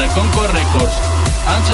encuentra con Correcos. Han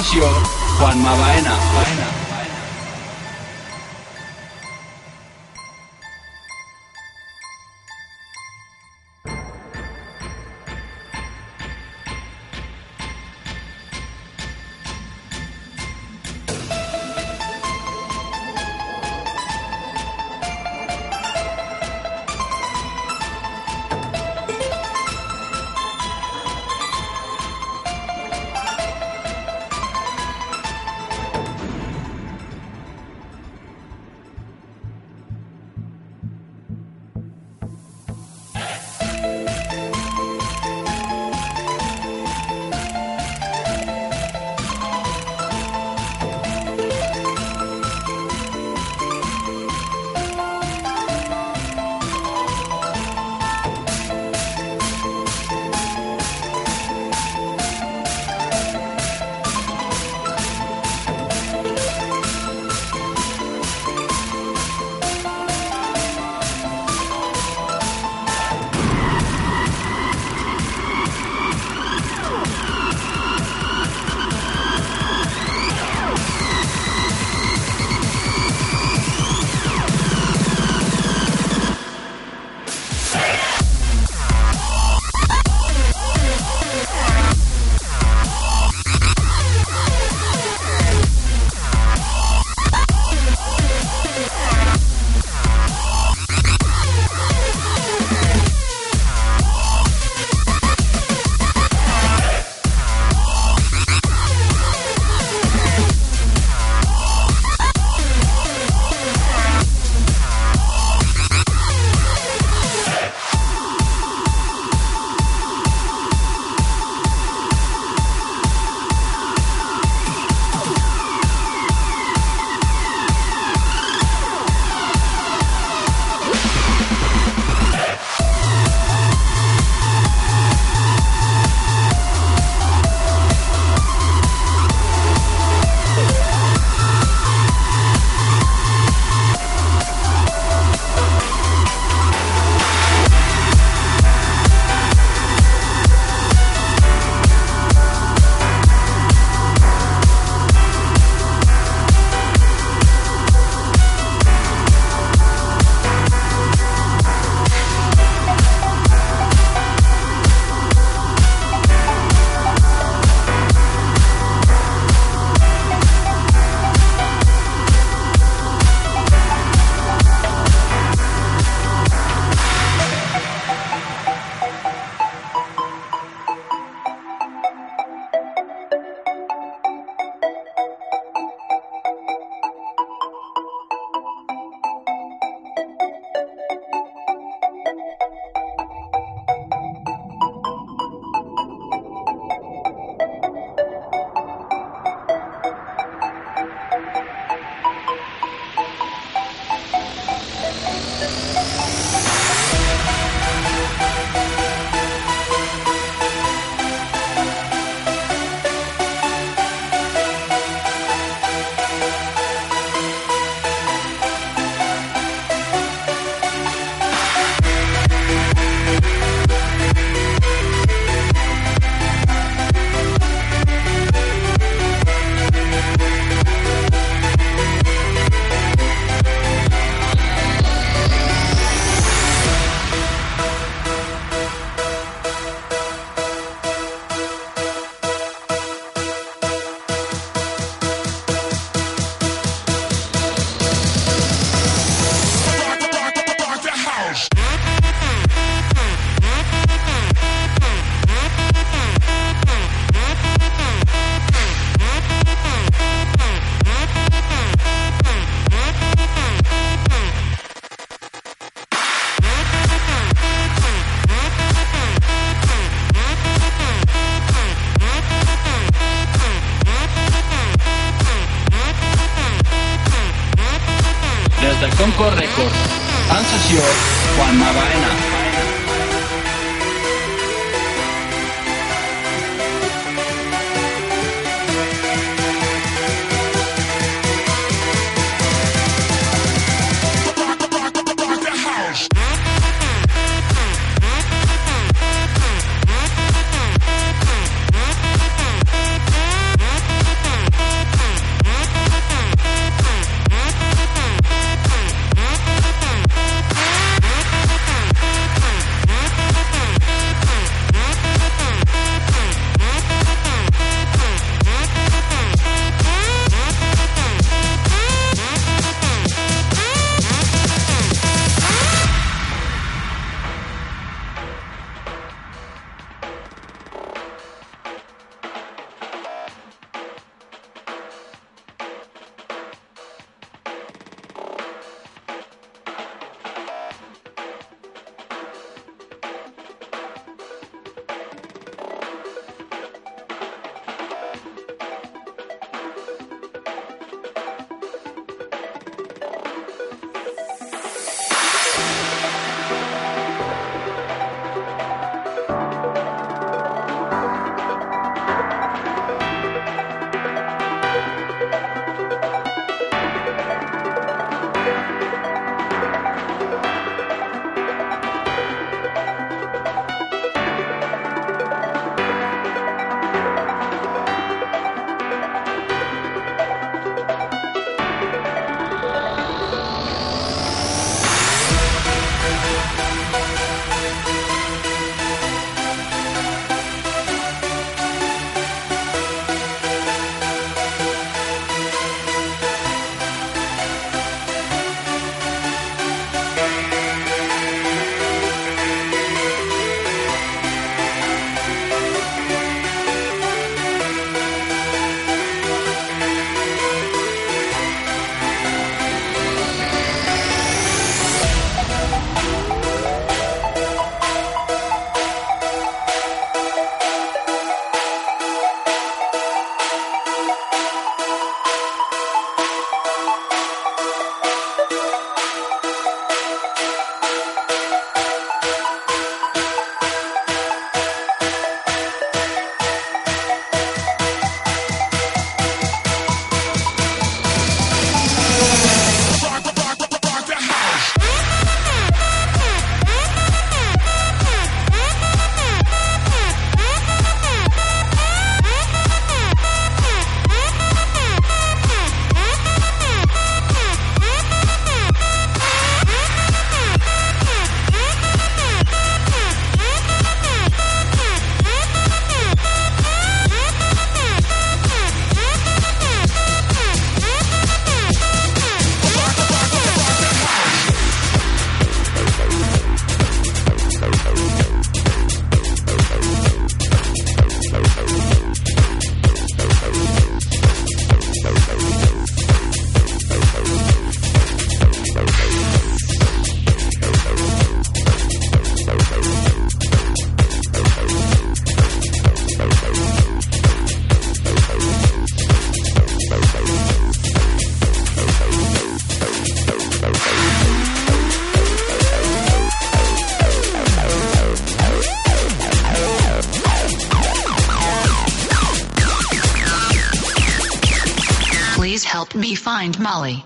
Molly.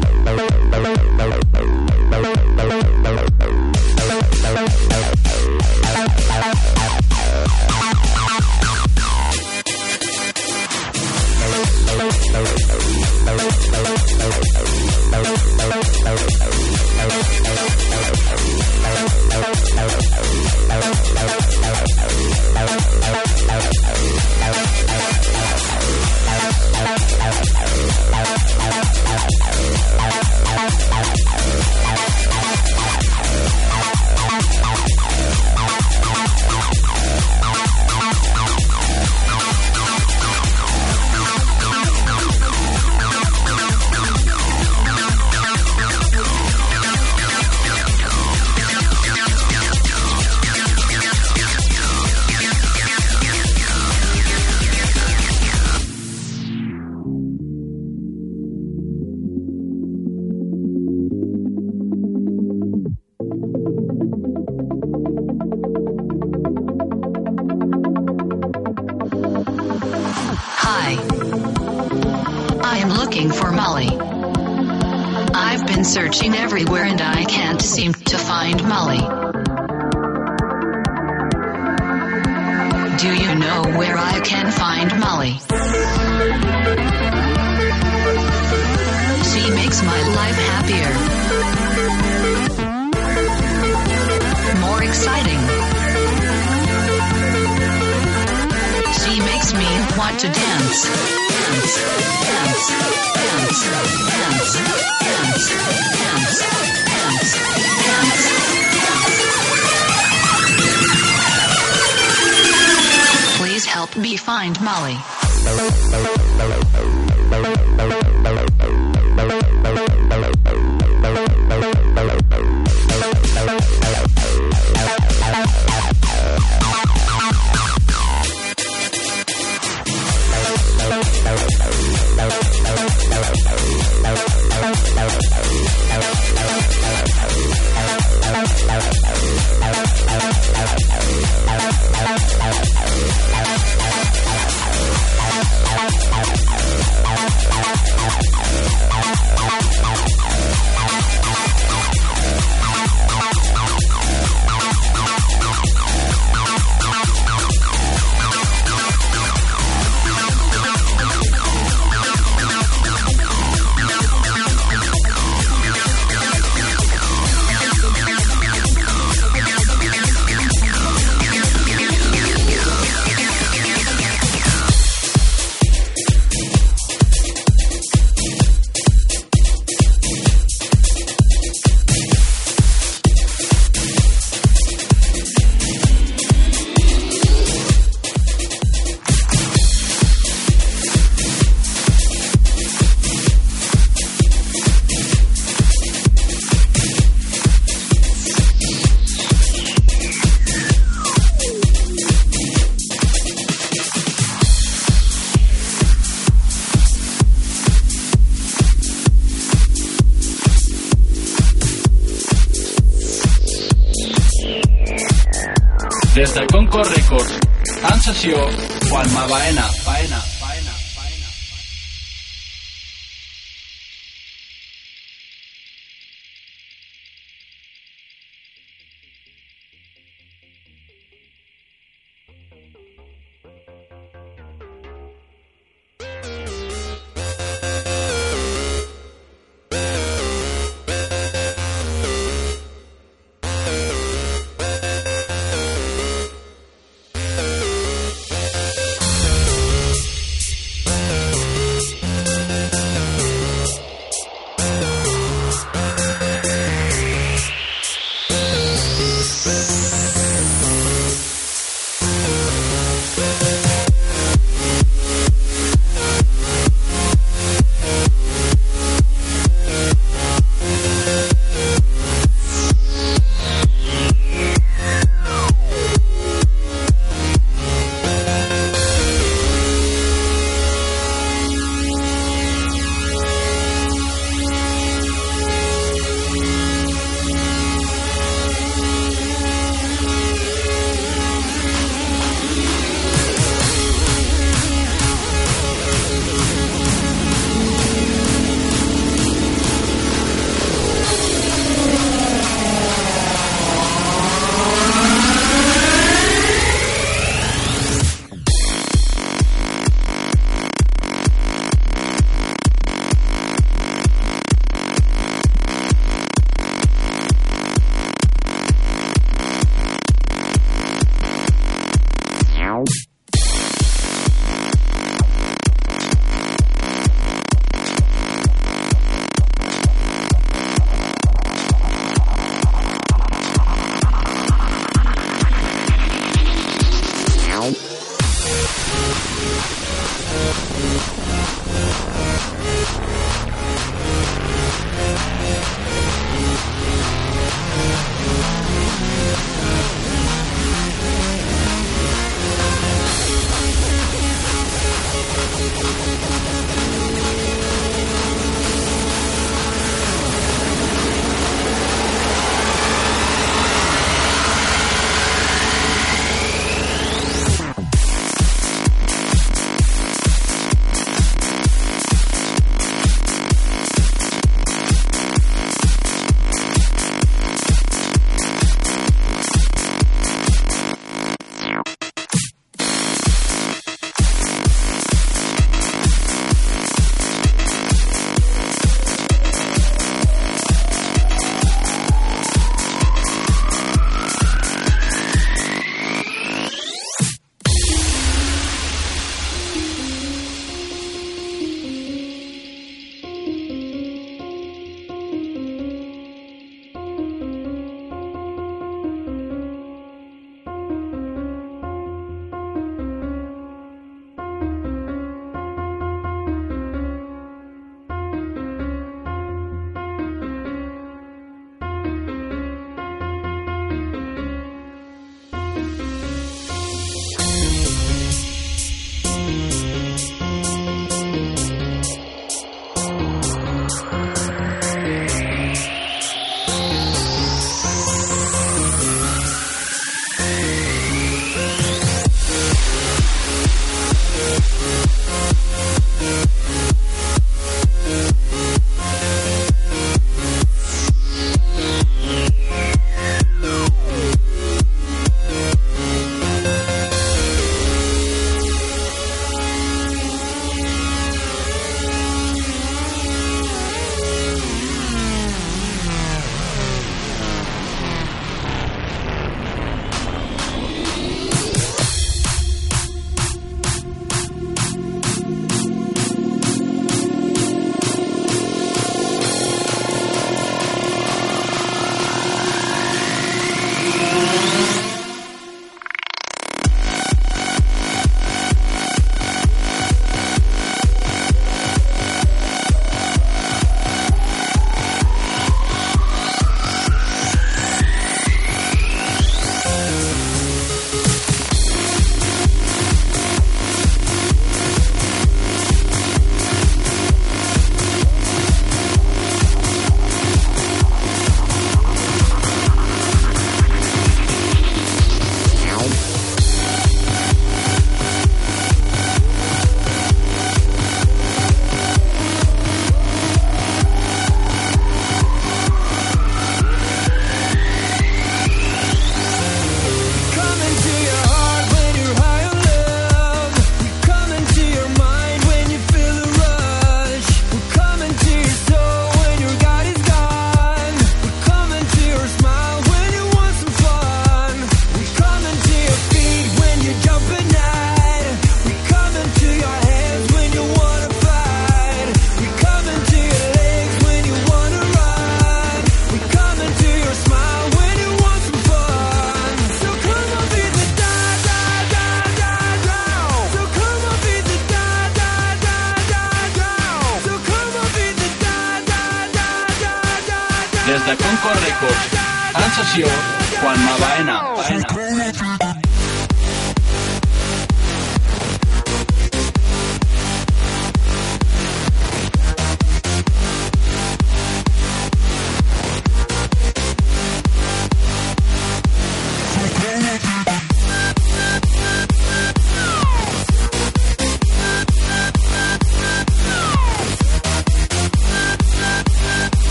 Help me find Molly.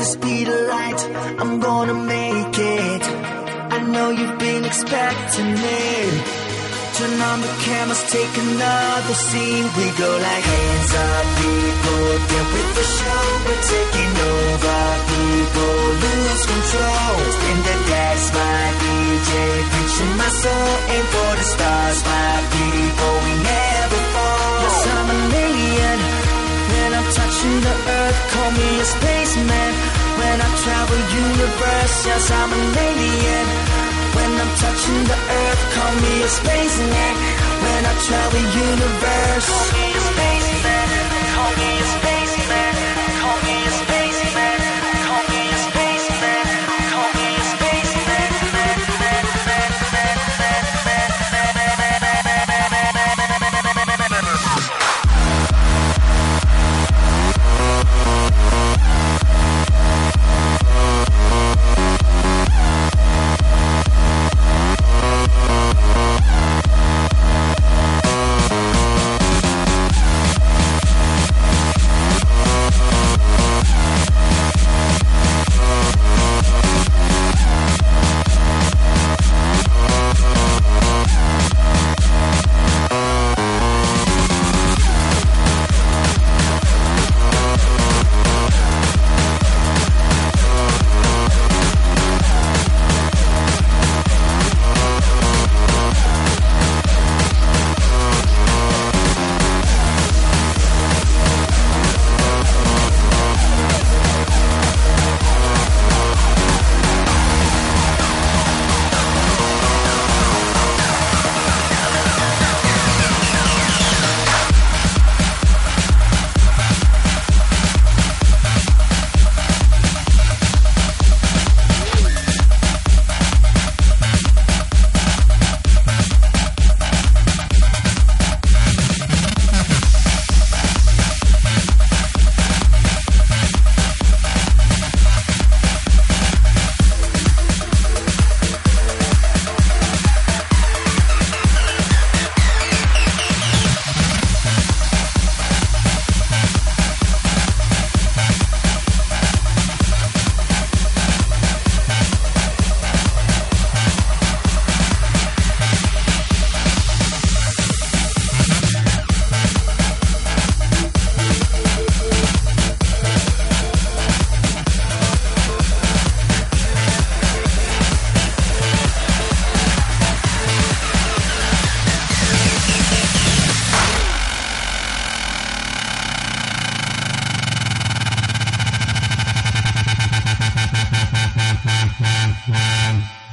the speed of light, I'm gonna make it. I know you've been expecting it. Turn on the cameras, take another scene. We go like hands up, people. Get with the show, we're taking over. People lose control. In the dance, my DJ, reaching my soul, aim for the stars, my people. We never fall. Yes, I'm a alien, when I'm touching the earth. Call me a spaceman. When I travel universe, yes, I'm an alien. When I'm touching the earth, call me a space man. When I travel universe, call me a space man. Call me a space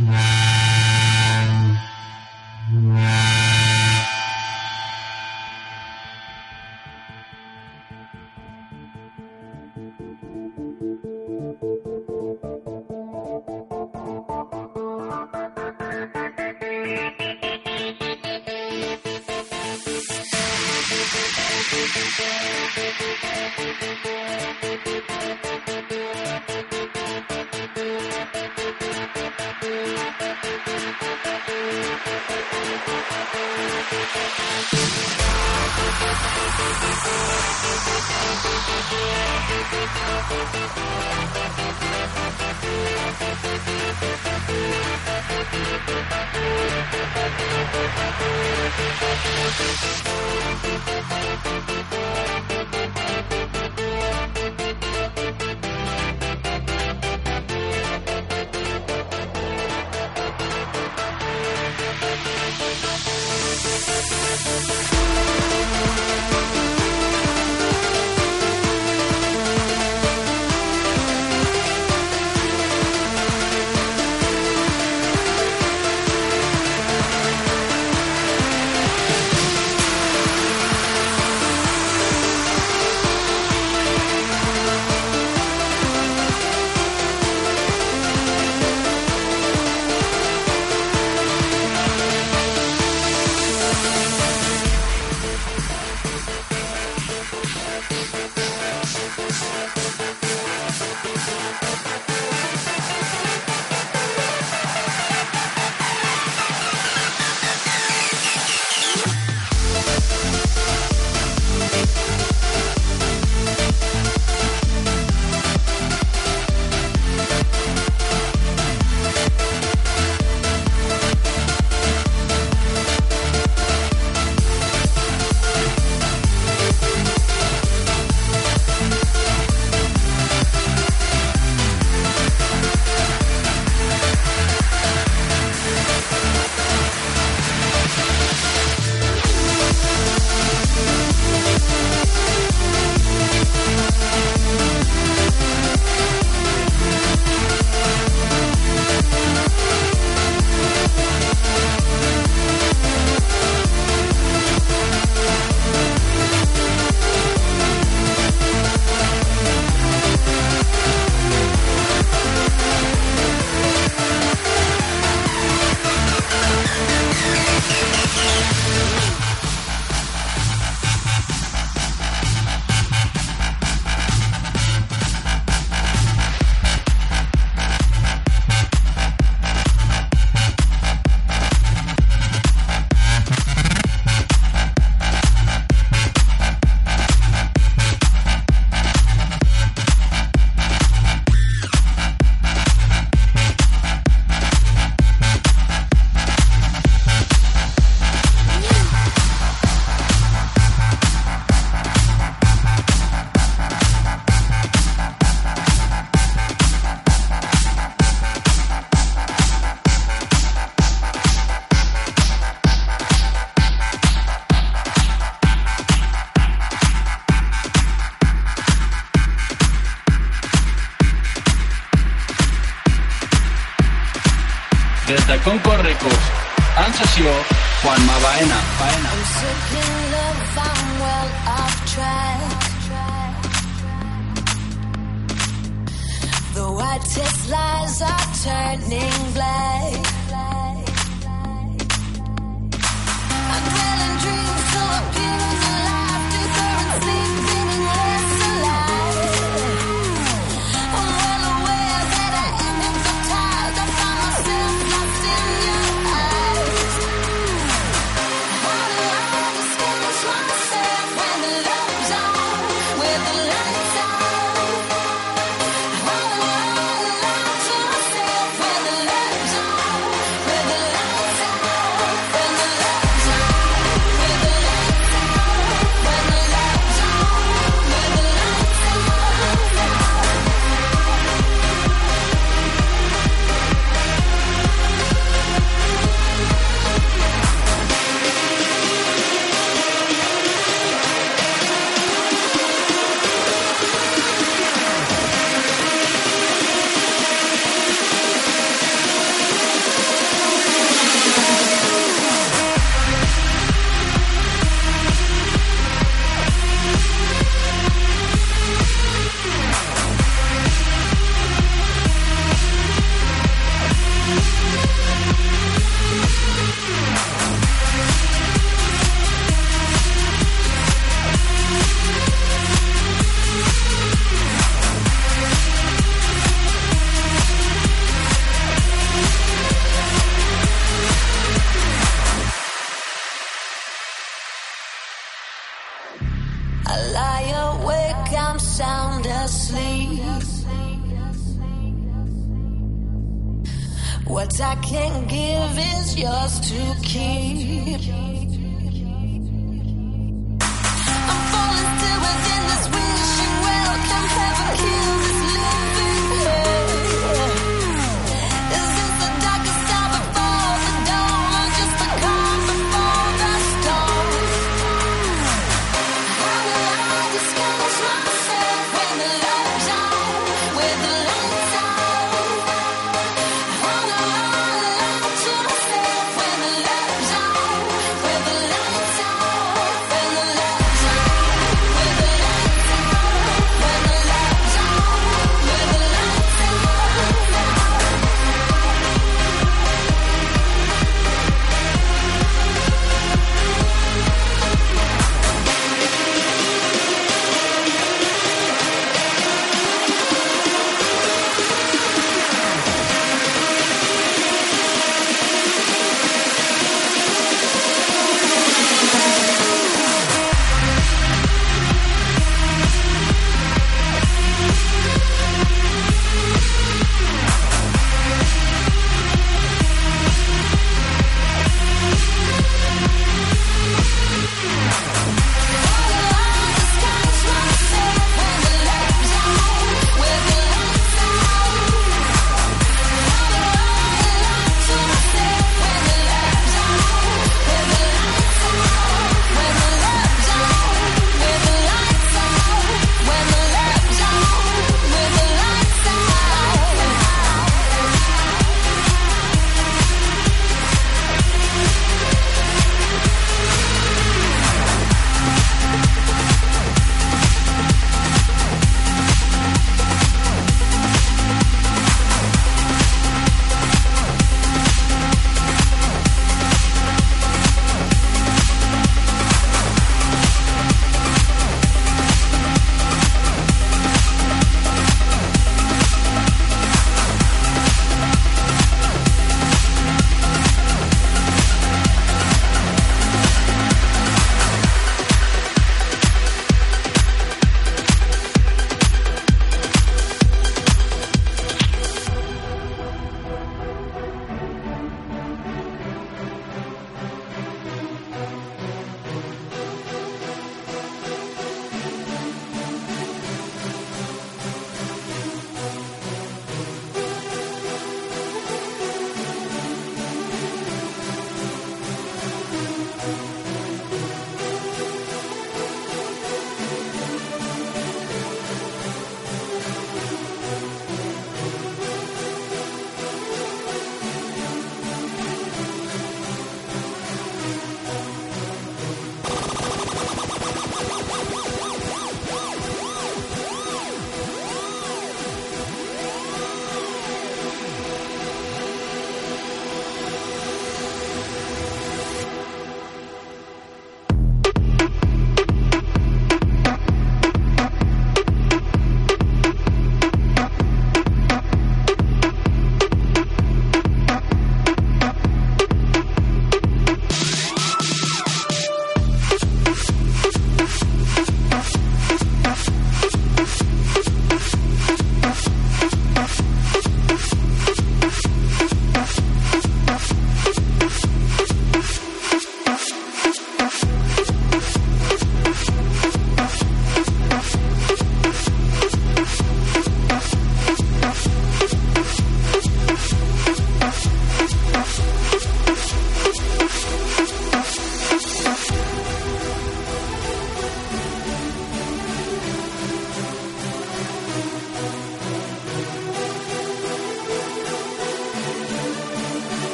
Yeah. Concórrecos, en sessió, quan ma baena, baena.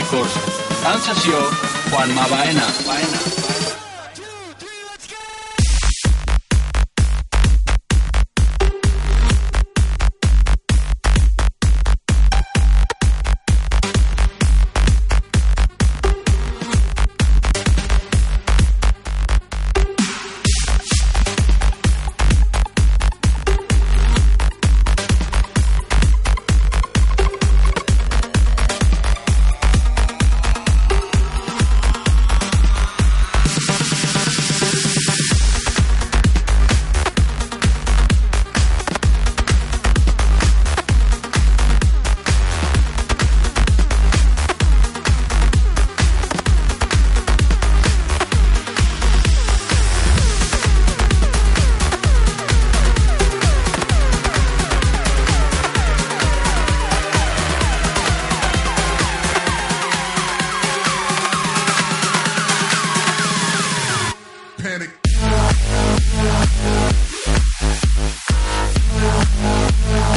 Records, en sessió, Juanma Baena. Baena.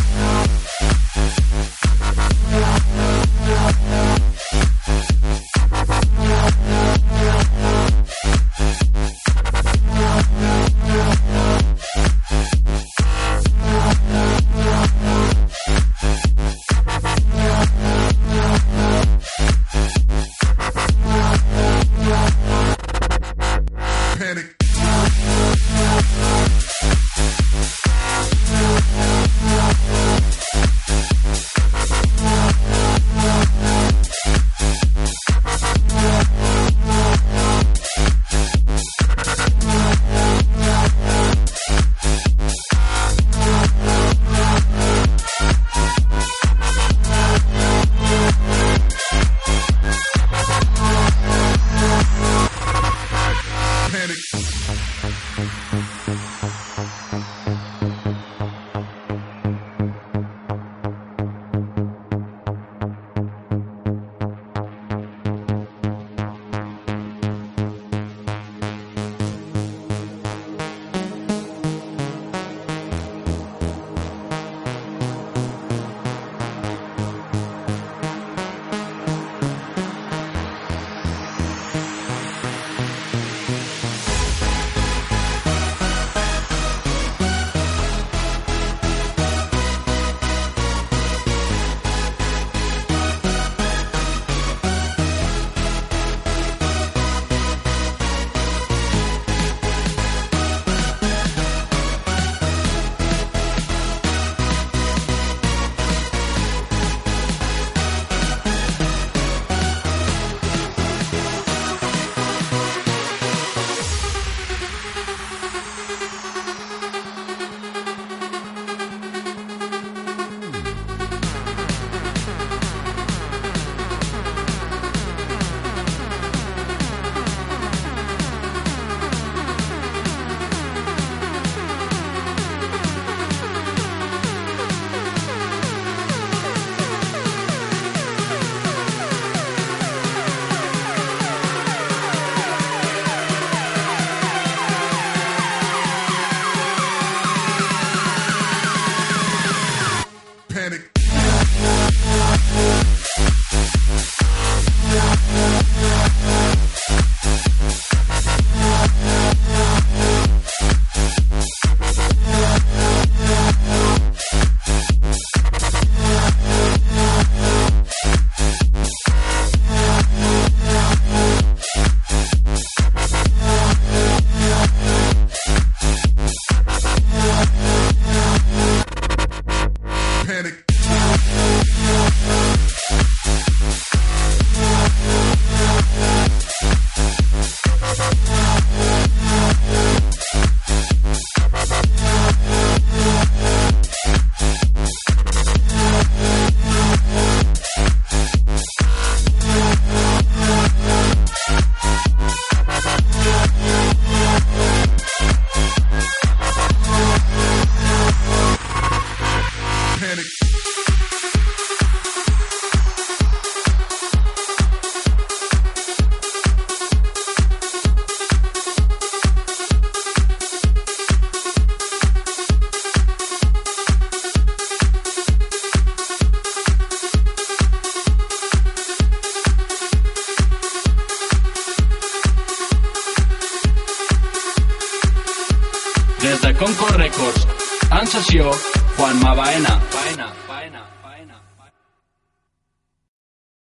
now.